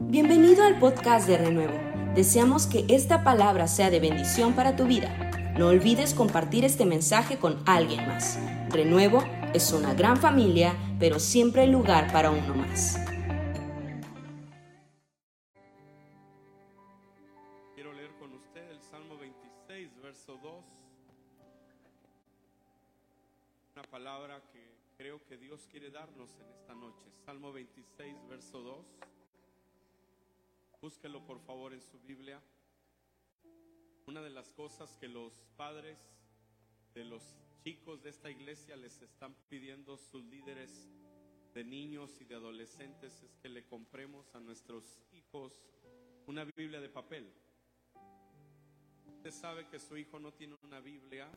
Bienvenido al podcast de Renuevo. Deseamos que esta palabra sea de bendición para tu vida. No olvides compartir este mensaje con alguien más. Renuevo es una gran familia, pero siempre hay lugar para uno más. Quiero leer con usted el Salmo 26, verso 2. Una palabra que creo que Dios quiere darnos en esta noche. Salmo 26, verso 2. Búsquelo por favor en su Biblia. Una de las cosas que los padres de los chicos de esta iglesia les están pidiendo sus líderes de niños y de adolescentes es que le compremos a nuestros hijos una Biblia de papel. Usted sabe que su hijo no tiene una Biblia,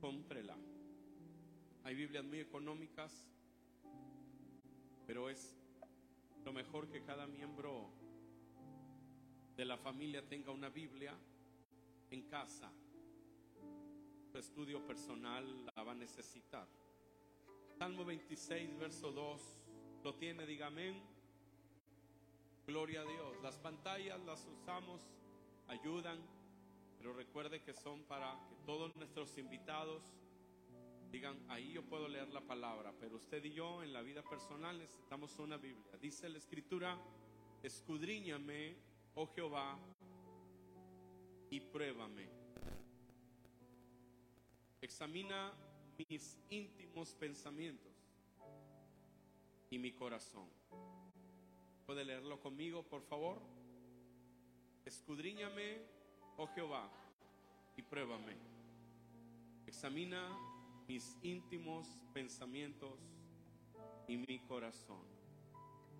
cómprela. Hay Biblias muy económicas, pero es lo mejor que cada miembro de la familia tenga una Biblia en casa. Su estudio personal la va a necesitar. Salmo 26, verso 2. ¿Lo tiene? Dígame. Gloria a Dios. Las pantallas las usamos, ayudan, pero recuerde que son para que todos nuestros invitados digan, ahí yo puedo leer la palabra, pero usted y yo en la vida personal necesitamos una Biblia. Dice la escritura, escudriñame, oh Jehová, y pruébame. Examina mis íntimos pensamientos y mi corazón. ¿Puede leerlo conmigo, por favor? Escudriñame, oh Jehová, y pruébame. Examina mis íntimos pensamientos y mi corazón.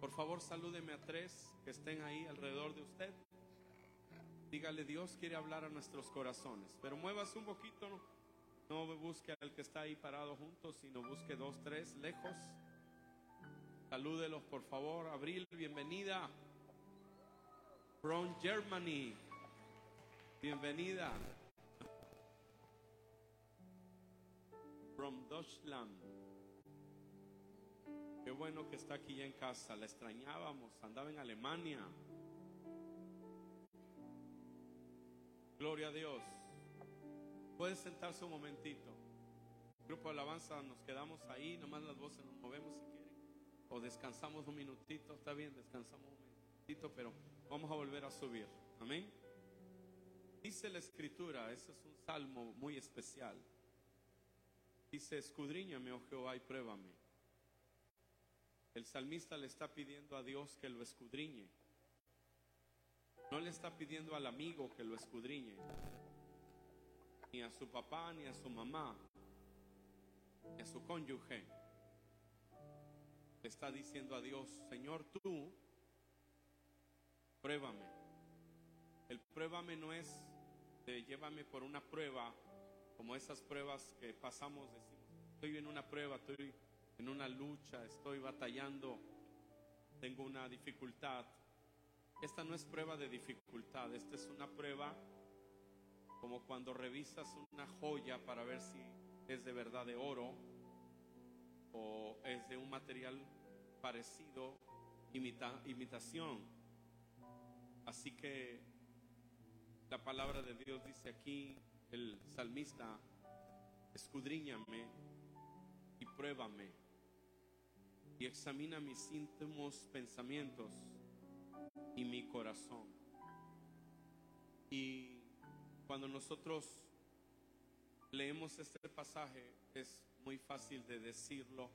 Por favor, salúdeme a tres que estén ahí alrededor de usted. Dígale, Dios quiere hablar a nuestros corazones. Pero muevas un poquito, no, no busque al que está ahí parado juntos, sino busque dos, tres, lejos. Salúdelos, por favor. Abril, bienvenida. From Germany, bienvenida. From Deutschland. Qué bueno que está aquí ya en casa. La extrañábamos. Andaba en Alemania. Gloria a Dios. Puede sentarse un momentito. Grupo de alabanza, nos quedamos ahí. Nomás las voces nos movemos si quieren. O descansamos un minutito. Está bien, descansamos un minutito, pero vamos a volver a subir. Amén. Dice la escritura, ese es un salmo muy especial. Dice, escudriñame, oh Jehová, y pruébame. El salmista le está pidiendo a Dios que lo escudriñe. No le está pidiendo al amigo que lo escudriñe. Ni a su papá, ni a su mamá, ni a su cónyuge. Le está diciendo a Dios, Señor, tú, pruébame. El pruébame no es de llévame por una prueba como esas pruebas que pasamos, decimos, estoy en una prueba, estoy en una lucha, estoy batallando, tengo una dificultad. Esta no es prueba de dificultad, esta es una prueba como cuando revisas una joya para ver si es de verdad de oro o es de un material parecido, imita, imitación. Así que la palabra de Dios dice aquí, el salmista, escudriñame y pruébame y examina mis íntimos pensamientos y mi corazón. Y cuando nosotros leemos este pasaje es muy fácil de decirlo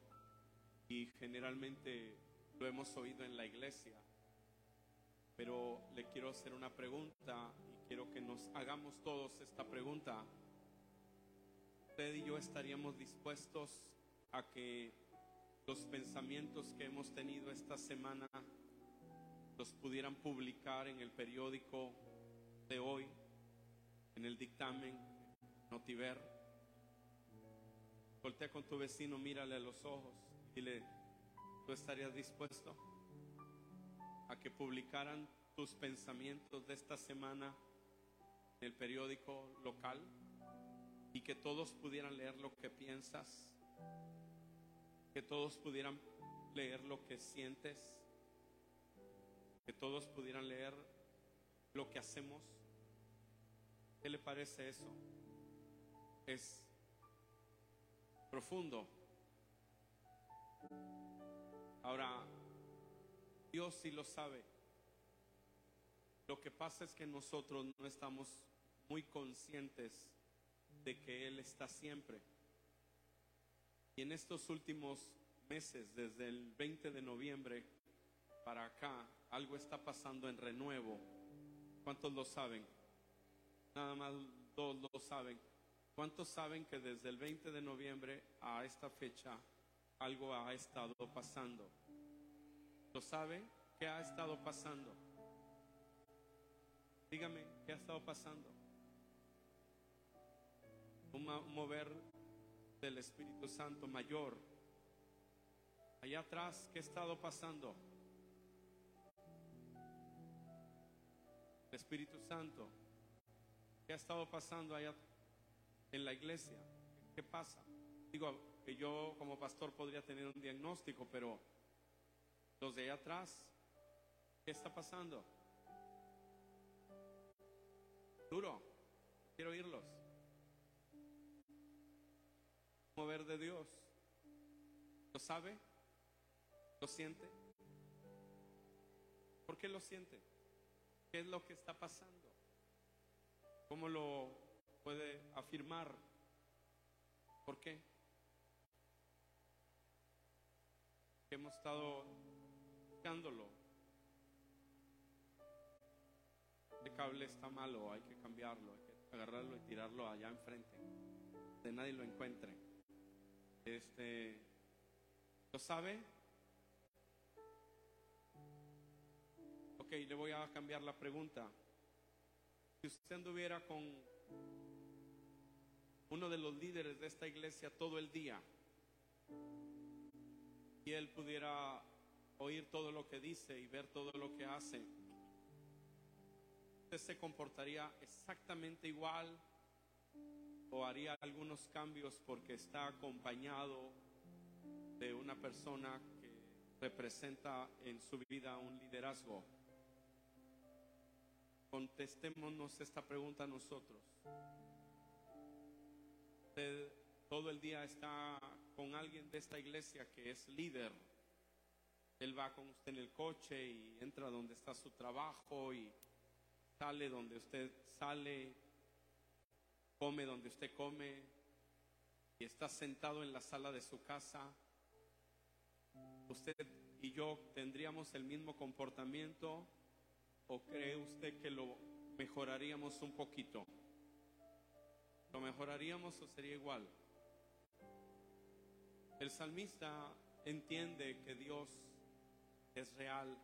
y generalmente lo hemos oído en la iglesia, pero le quiero hacer una pregunta quiero que nos hagamos todos esta pregunta. Usted y yo estaríamos dispuestos a que los pensamientos que hemos tenido esta semana los pudieran publicar en el periódico de hoy, en el dictamen Notiver. Voltea con tu vecino, mírale a los ojos y dile, ¿tú estarías dispuesto a que publicaran tus pensamientos de esta semana en el periódico local y que todos pudieran leer lo que piensas, que todos pudieran leer lo que sientes, que todos pudieran leer lo que hacemos. ¿Qué le parece eso? Es profundo. Ahora, Dios sí lo sabe. Lo que pasa es que nosotros no estamos muy conscientes de que Él está siempre. Y en estos últimos meses, desde el 20 de noviembre para acá, algo está pasando en renuevo. ¿Cuántos lo saben? Nada más dos lo saben. ¿Cuántos saben que desde el 20 de noviembre a esta fecha algo ha estado pasando? ¿Lo sabe? ¿Qué ha estado pasando? Dígame, ¿qué ha estado pasando? Un mover del Espíritu Santo mayor. Allá atrás, ¿qué ha estado pasando? El Espíritu Santo. ¿Qué ha estado pasando allá en la iglesia? ¿Qué pasa? Digo que yo como pastor podría tener un diagnóstico, pero los de allá atrás, ¿qué está pasando? Duro, quiero oírlos. Mover de Dios. ¿Lo sabe? ¿Lo siente? ¿Por qué lo siente? ¿Qué es lo que está pasando? ¿Cómo lo puede afirmar? ¿Por qué? hemos estado buscándolo. El cable está malo, hay que cambiarlo, hay que agarrarlo y tirarlo allá enfrente, de nadie lo encuentre. Este, ¿lo sabe? Ok, le voy a cambiar la pregunta. Si usted anduviera con uno de los líderes de esta iglesia todo el día y él pudiera oír todo lo que dice y ver todo lo que hace, usted se comportaría exactamente igual o haría algunos cambios porque está acompañado de una persona que representa en su vida un liderazgo. Contestémonos esta pregunta nosotros. Usted todo el día está con alguien de esta iglesia que es líder. Él va con usted en el coche y entra donde está su trabajo y sale donde usted sale, come donde usted come y está sentado en la sala de su casa. ¿Usted y yo tendríamos el mismo comportamiento o cree usted que lo mejoraríamos un poquito? ¿Lo mejoraríamos o sería igual? El salmista entiende que Dios es real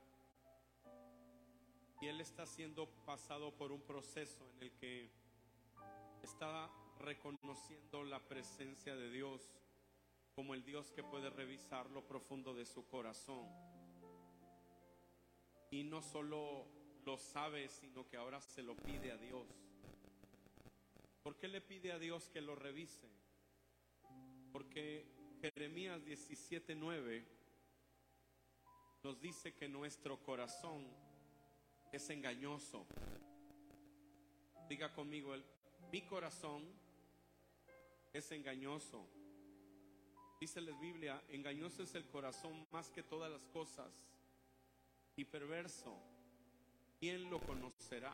y él está siendo pasado por un proceso en el que está reconociendo la presencia de Dios como el Dios que puede revisar lo profundo de su corazón. Y no solo lo sabe, sino que ahora se lo pide a Dios. ¿Por qué le pide a Dios que lo revise? Porque Jeremías 17:9 nos dice que nuestro corazón es engañoso. Diga conmigo, el, mi corazón es engañoso. Dice la Biblia, engañoso es el corazón más que todas las cosas y perverso. ¿Quién lo conocerá?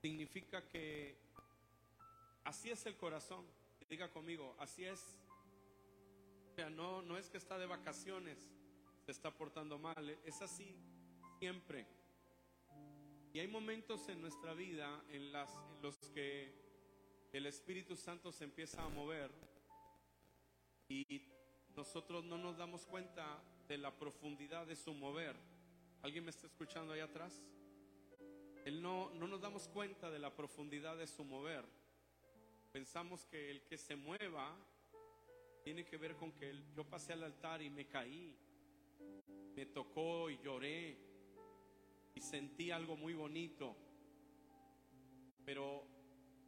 Significa que así es el corazón. Diga conmigo, así es o sea, no, no es que está de vacaciones, se está portando mal, es así siempre. Y hay momentos en nuestra vida en, las, en los que el Espíritu Santo se empieza a mover y nosotros no nos damos cuenta de la profundidad de su mover. ¿Alguien me está escuchando ahí atrás? Él no, no nos damos cuenta de la profundidad de su mover. Pensamos que el que se mueva tiene que ver con que yo pasé al altar y me caí, me tocó y lloré y sentí algo muy bonito, pero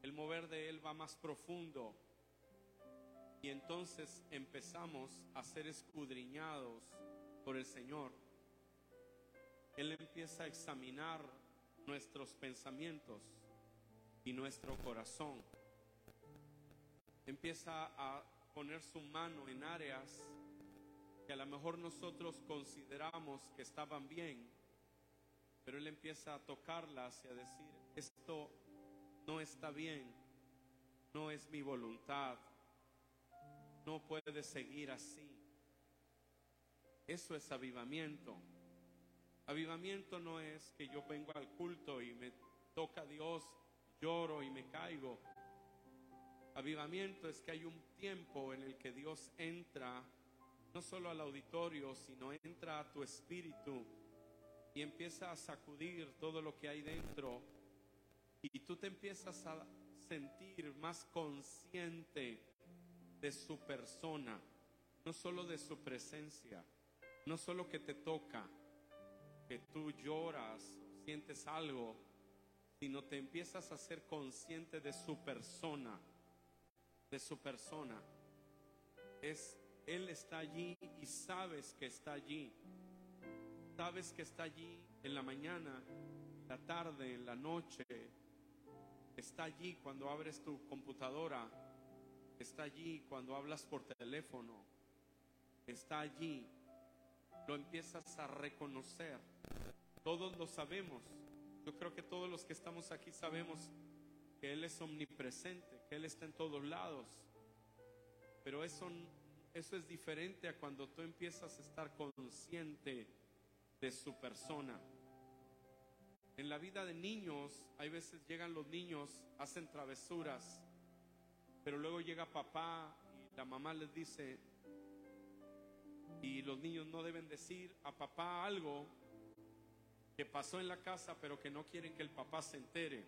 el mover de Él va más profundo y entonces empezamos a ser escudriñados por el Señor. empieza a examinar nuestros pensamientos y nuestro corazón. Empieza a poner su mano en áreas que a lo mejor nosotros consideramos que estaban bien, pero Él empieza a tocarlas y a decir, esto no está bien, no es mi voluntad, no puede seguir así. Eso es avivamiento. Avivamiento no es que yo vengo al culto y me toca Dios, lloro y me caigo. Avivamiento es que hay un tiempo en el que Dios entra no solo al auditorio, sino entra a tu espíritu y empieza a sacudir todo lo que hay dentro y tú te empiezas a sentir más consciente de su persona, no solo de su presencia, no solo que te toca, que tú lloras, sientes algo, sino te empiezas a ser consciente de su persona, de su persona. Es él está allí y sabes que está allí. Sabes que está allí en la mañana, en la tarde, en la noche. Está allí cuando abres tu computadora. Está allí cuando hablas por teléfono. Está allí. Lo empiezas a reconocer. Todos lo sabemos. Yo creo que todos los que estamos aquí sabemos que Él es omnipresente, que Él está en todos lados. Pero eso, eso es diferente a cuando tú empiezas a estar consciente de su persona. En la vida de niños, hay veces llegan los niños, hacen travesuras, pero luego llega papá y la mamá les dice, y los niños no deben decir a papá algo que pasó en la casa, pero que no quieren que el papá se entere.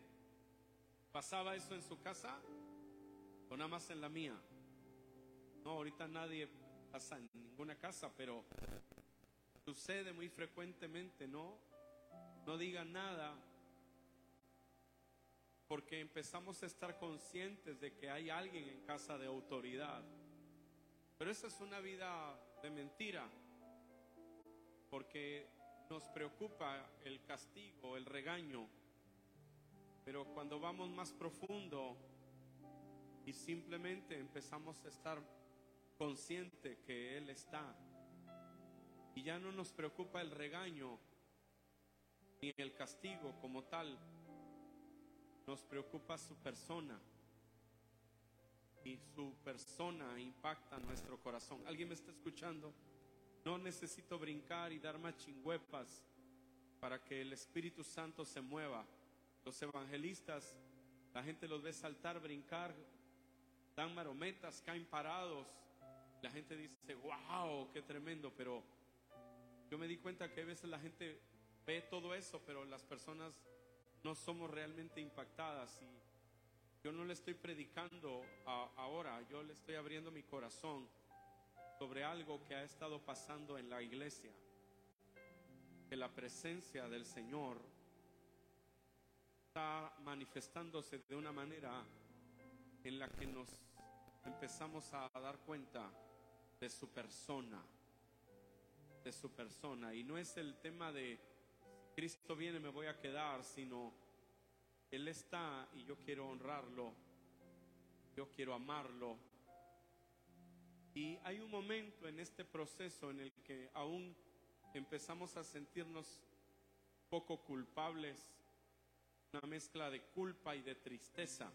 ¿Pasaba eso en su casa o nada más en la mía? No, ahorita nadie pasa en ninguna casa, pero sucede muy frecuentemente, ¿no? No digan nada porque empezamos a estar conscientes de que hay alguien en casa de autoridad. Pero esa es una vida de mentira, porque nos preocupa el castigo, el regaño, pero cuando vamos más profundo y simplemente empezamos a estar consciente que Él está, y ya no nos preocupa el regaño ni el castigo como tal, nos preocupa su persona. Y su persona impacta nuestro corazón. ¿Alguien me está escuchando? No necesito brincar y dar más chingüepas para que el Espíritu Santo se mueva. Los evangelistas, la gente los ve saltar, brincar, dan marometas, caen parados. La gente dice, wow, qué tremendo, pero yo me di cuenta que a veces la gente ve todo eso, pero las personas no somos realmente impactadas y yo no le estoy predicando ahora, yo le estoy abriendo mi corazón sobre algo que ha estado pasando en la iglesia, que la presencia del Señor está manifestándose de una manera en la que nos empezamos a dar cuenta de su persona, de su persona. Y no es el tema de Cristo viene, me voy a quedar, sino Él está y yo quiero honrarlo, yo quiero amarlo. Y hay un momento en este proceso en el que aún empezamos a sentirnos poco culpables, una mezcla de culpa y de tristeza.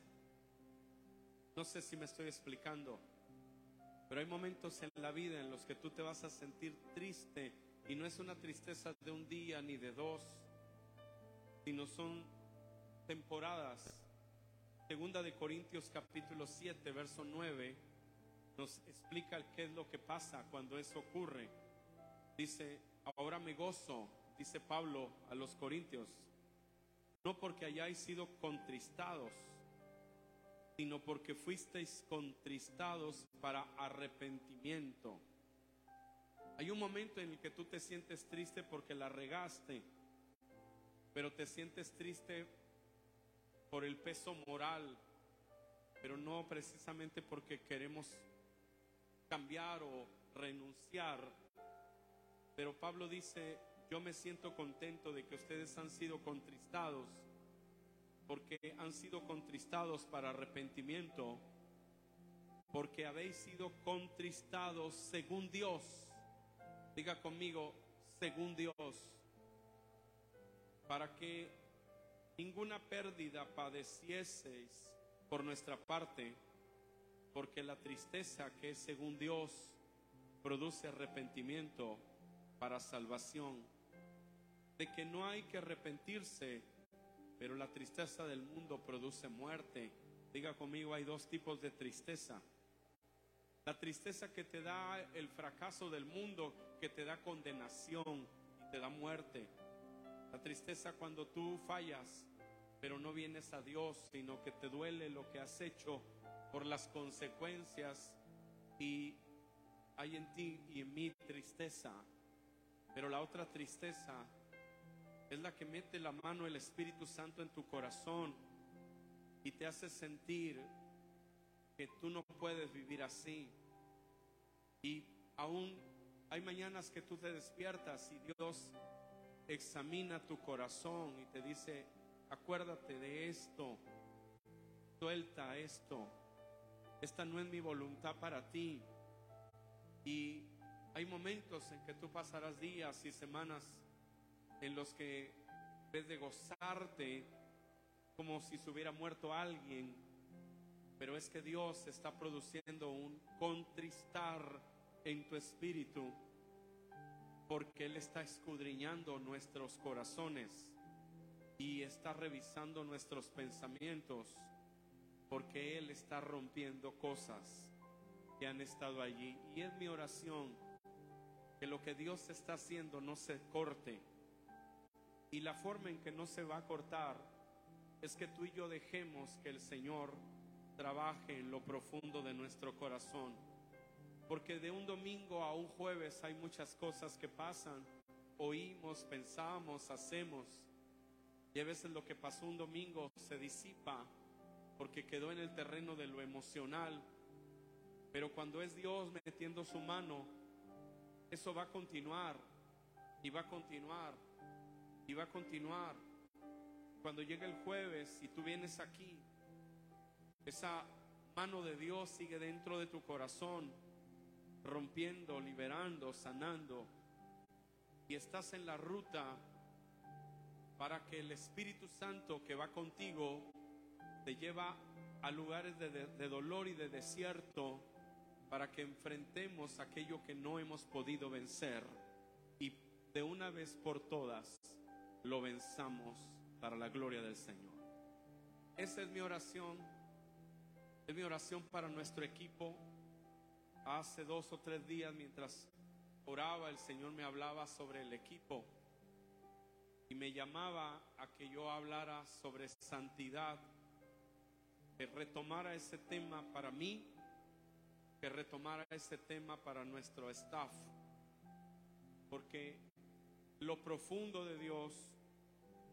No sé si me estoy explicando, pero hay momentos en la vida en los que tú te vas a sentir triste y no es una tristeza de un día ni de dos, sino son temporadas. Segunda de Corintios capítulo 7, verso 9, nos explica qué es lo que pasa cuando eso ocurre. Dice, ahora me gozo, dice Pablo a los Corintios, no porque hayáis sido contristados, sino porque fuisteis contristados para arrepentimiento hay un momento en el que tú te sientes triste porque la regaste, pero te sientes triste por el peso moral, pero no precisamente porque queremos cambiar o renunciar. Pero Pablo dice, yo me siento contento de que ustedes han sido contristados, porque han sido contristados para arrepentimiento, porque habéis sido contristados según Dios. Diga conmigo, según Dios, para que ninguna pérdida padecieseis por nuestra parte, porque la tristeza que es según Dios produce arrepentimiento para salvación, de que no hay que arrepentirse, pero la tristeza del mundo produce muerte. Diga conmigo, hay dos tipos de tristeza. La tristeza que te da el fracaso del mundo, que te da condenación y te da muerte. La tristeza cuando tú fallas, pero no vienes a Dios, sino que te duele lo que has hecho por las consecuencias y hay en ti y en mí tristeza. Pero la otra tristeza es la que mete la mano el Espíritu Santo en tu corazón y te hace sentir que tú no puedes vivir así. Y aún hay mañanas que tú te despiertas y Dios examina tu corazón y te dice, acuérdate de esto, suelta esto, esta no es mi voluntad para ti. Y hay momentos en que tú pasarás días y semanas en los que ves de gozarte como si se hubiera muerto alguien, pero es que Dios está produciendo un contristar en tu espíritu porque Él está escudriñando nuestros corazones y está revisando nuestros pensamientos porque Él está rompiendo cosas que han estado allí. Y es mi oración que lo que Dios está haciendo no se corte. Y la forma en que no se va a cortar es que tú y yo dejemos que el Señor trabaje en lo profundo de nuestro corazón. Porque de un domingo a un jueves hay muchas cosas que pasan. Oímos, pensamos, hacemos. Y a veces lo que pasó un domingo se disipa porque quedó en el terreno de lo emocional. Pero cuando es Dios metiendo su mano, eso va a continuar y va a continuar y va a continuar. Cuando llegue el jueves y tú vienes aquí, esa mano de Dios sigue dentro de tu corazón, rompiendo, liberando, sanando. Y estás en la ruta para que el Espíritu Santo que va contigo te lleva a lugares de, de, dolor y de desierto para que enfrentemos aquello que no hemos podido vencer y de una vez por todas lo venzamos para la gloria del Señor. Esa es mi oración. Es mi oración para nuestro equipo. Hace dos o tres días mientras oraba el Señor me hablaba sobre el equipo y me llamaba a que yo hablara sobre santidad que retomara ese tema para mí, que retomara ese tema para nuestro staff, porque lo profundo de Dios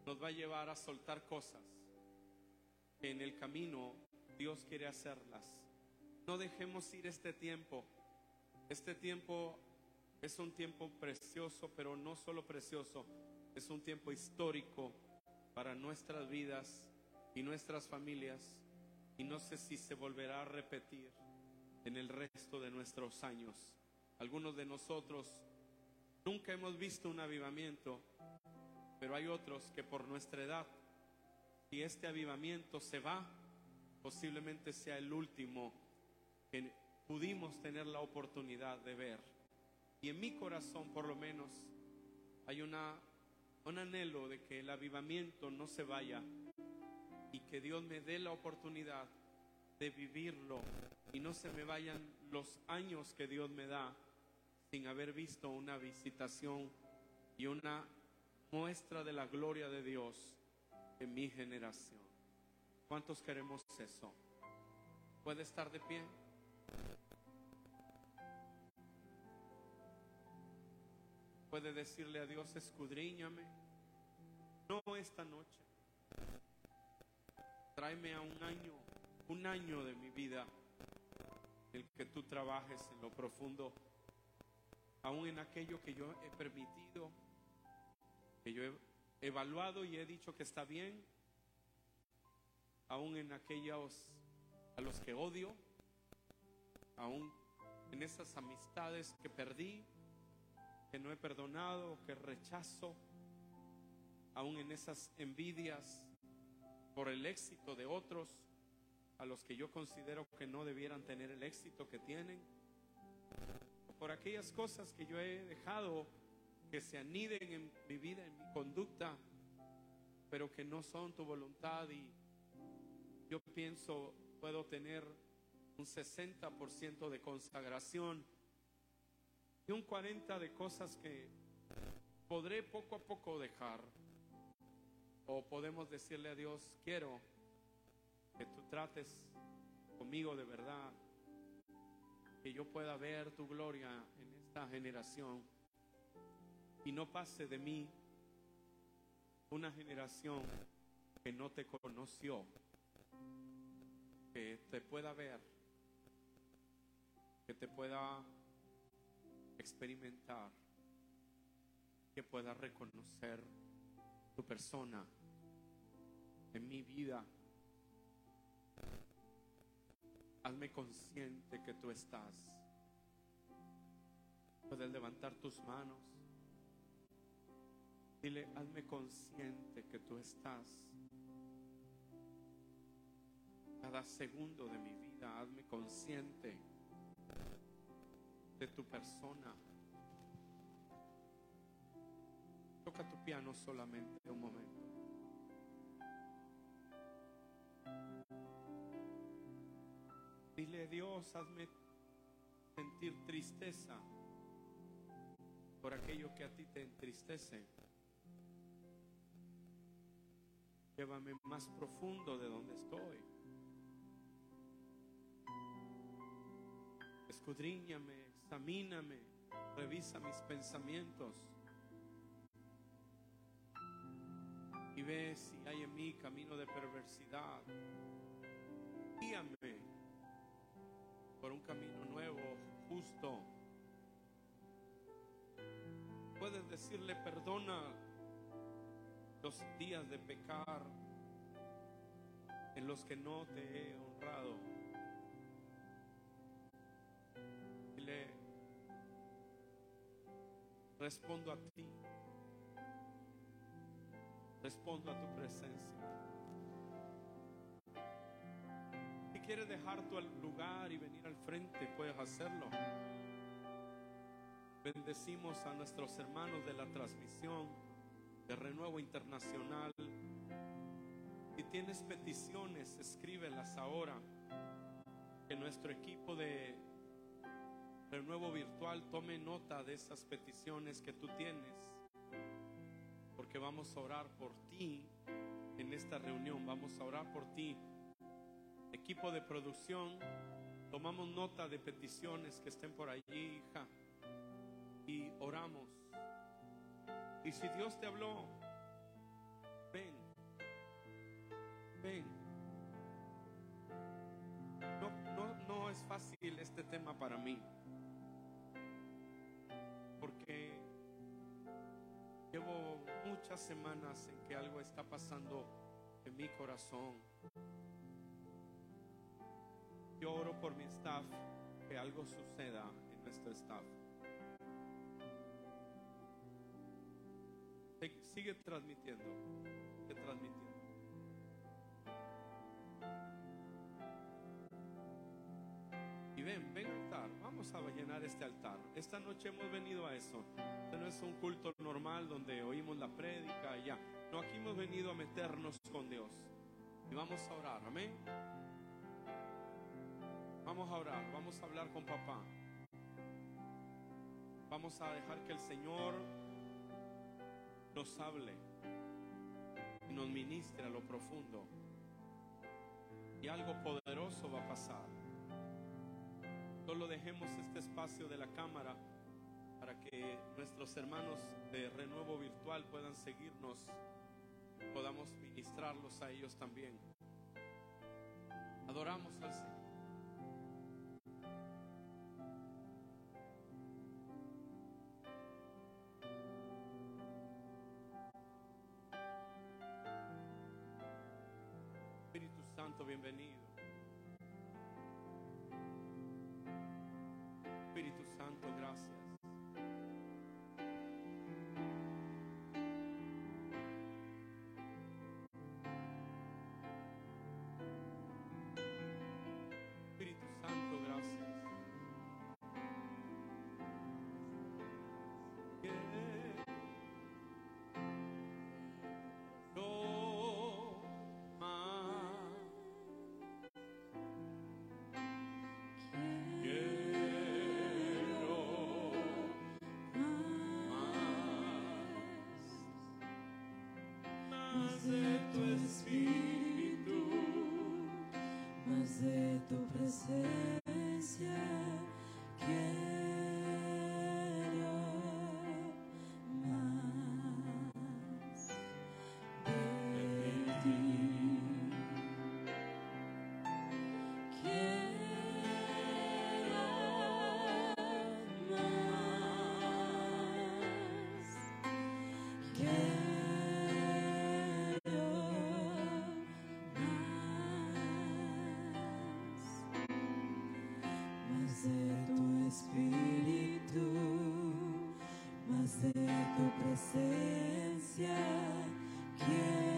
nos va a llevar a soltar cosas que en el camino Dios quiere hacerlas. No dejemos ir este tiempo. Este tiempo es un tiempo precioso, pero no solo precioso, es un tiempo histórico para nuestras vidas y nuestras familias y no sé si se volverá a repetir en el resto de nuestros años. Algunos de nosotros nunca hemos visto un avivamiento, pero hay otros que por nuestra edad, si este avivamiento se va, posiblemente sea el último que pudimos tener la oportunidad de ver. Y en mi corazón, por lo menos, hay una, un anhelo de que el avivamiento no se vaya y que Dios me dé la oportunidad de vivirlo y no se me vayan los años que Dios me da sin haber visto una visitación y una muestra de la gloria de Dios en mi generación. ¿Cuántos queremos eso? ¿Puede estar de pie? Puede decirle a Dios, escudriñame. No esta noche tráeme a un año, un año de mi vida, el que tú trabajes en lo profundo, aún en aquello que yo he permitido que yo he evaluado y he dicho que está bien, aún en aquellos a los que odio, aún en esas amistades que perdí, que no he perdonado, que rechazo, aún en esas envidias por el éxito de otros, a los que yo considero que no debieran tener el éxito que tienen, por aquellas cosas que yo he dejado que se aniden en mi vida, en mi conducta, pero que no son tu voluntad y yo pienso puedo tener un 60% de consagración y un 40% de cosas que podré poco a poco dejar. O podemos decirle a Dios, quiero que tú trates conmigo de verdad, que yo pueda ver tu gloria en esta generación y no pase de mí una generación que no te conoció, que te pueda ver, que te pueda experimentar, que pueda reconocer tu persona en mi vida. Hazme consciente que tú estás. Puedes levantar tus manos. Dile, hazme consciente que tú estás. Cada segundo de mi vida, hazme consciente de tu persona. Toca tu piano solamente un momento. Dile, Dios, hazme sentir tristeza por aquello que a ti te entristece. Llévame más profundo de donde estoy. Escudriñame, examíname, revisa mis pensamientos. Y ve si hay en mí camino de perversidad. Guíame por un camino nuevo, justo. Puedes decirle, perdona los días de pecar en los que no te he honrado. Dile, respondo a ti. Respondo a tu presencia. Quieres dejar tu lugar y venir al frente, puedes hacerlo. Bendecimos a nuestros hermanos de la transmisión de Renuevo Internacional. Si tienes peticiones, escríbelas ahora. Que nuestro equipo de Renuevo Virtual tome nota de esas peticiones que tú tienes. Porque vamos a orar por ti en esta reunión. Vamos a orar por ti. Equipo de producción, tomamos nota de peticiones que estén por allí, hija. Y oramos. Y si Dios te habló, ven, ven. No, no, no es fácil este tema para mí. Porque llevo muchas semanas en que algo está pasando en mi corazón. Yo oro por mi staff, que algo suceda en nuestro staff. Sigue transmitiendo, sigue transmitiendo. Y ven, ven al altar, vamos a llenar este altar. Esta noche hemos venido a eso. Este no es un culto normal donde oímos la prédica y ya. No, aquí hemos venido a meternos con Dios. Y vamos a orar, amén. Vamos a orar, vamos a hablar con papá. Vamos a dejar que el Señor nos hable y nos ministre a lo profundo. Y algo poderoso va a pasar. Solo dejemos este espacio de la cámara para que nuestros hermanos de renuevo virtual puedan seguirnos, podamos ministrarlos a ellos también. Adoramos al Señor. Santo, bienvenido. De tu espíritu. más de tu presencia tu presencia. Quiero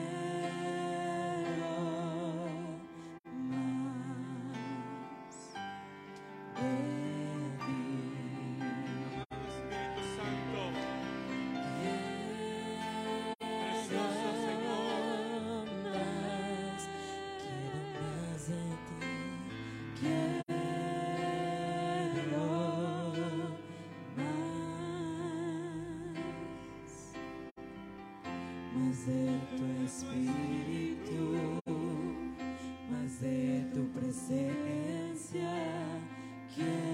de tu espíritu, más de tu presencia, quiero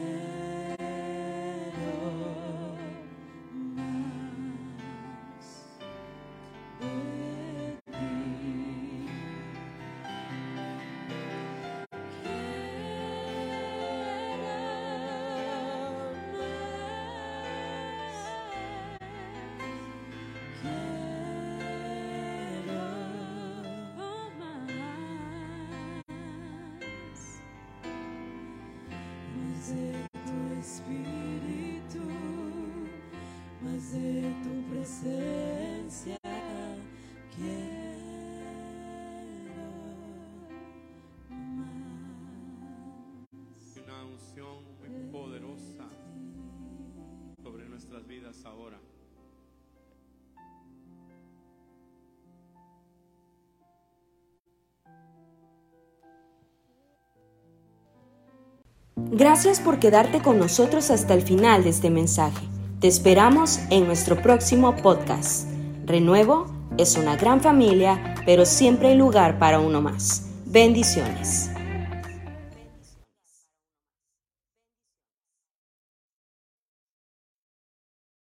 Más de tu espíritu, más de tu presencia, quiero más. Una unción muy poderosa sobre nuestras vidas ahora. Gracias por quedarte con nosotros hasta el final de este mensaje. Te esperamos en nuestro próximo podcast. Renuevo es una gran familia, pero siempre hay lugar para uno más. Bendiciones.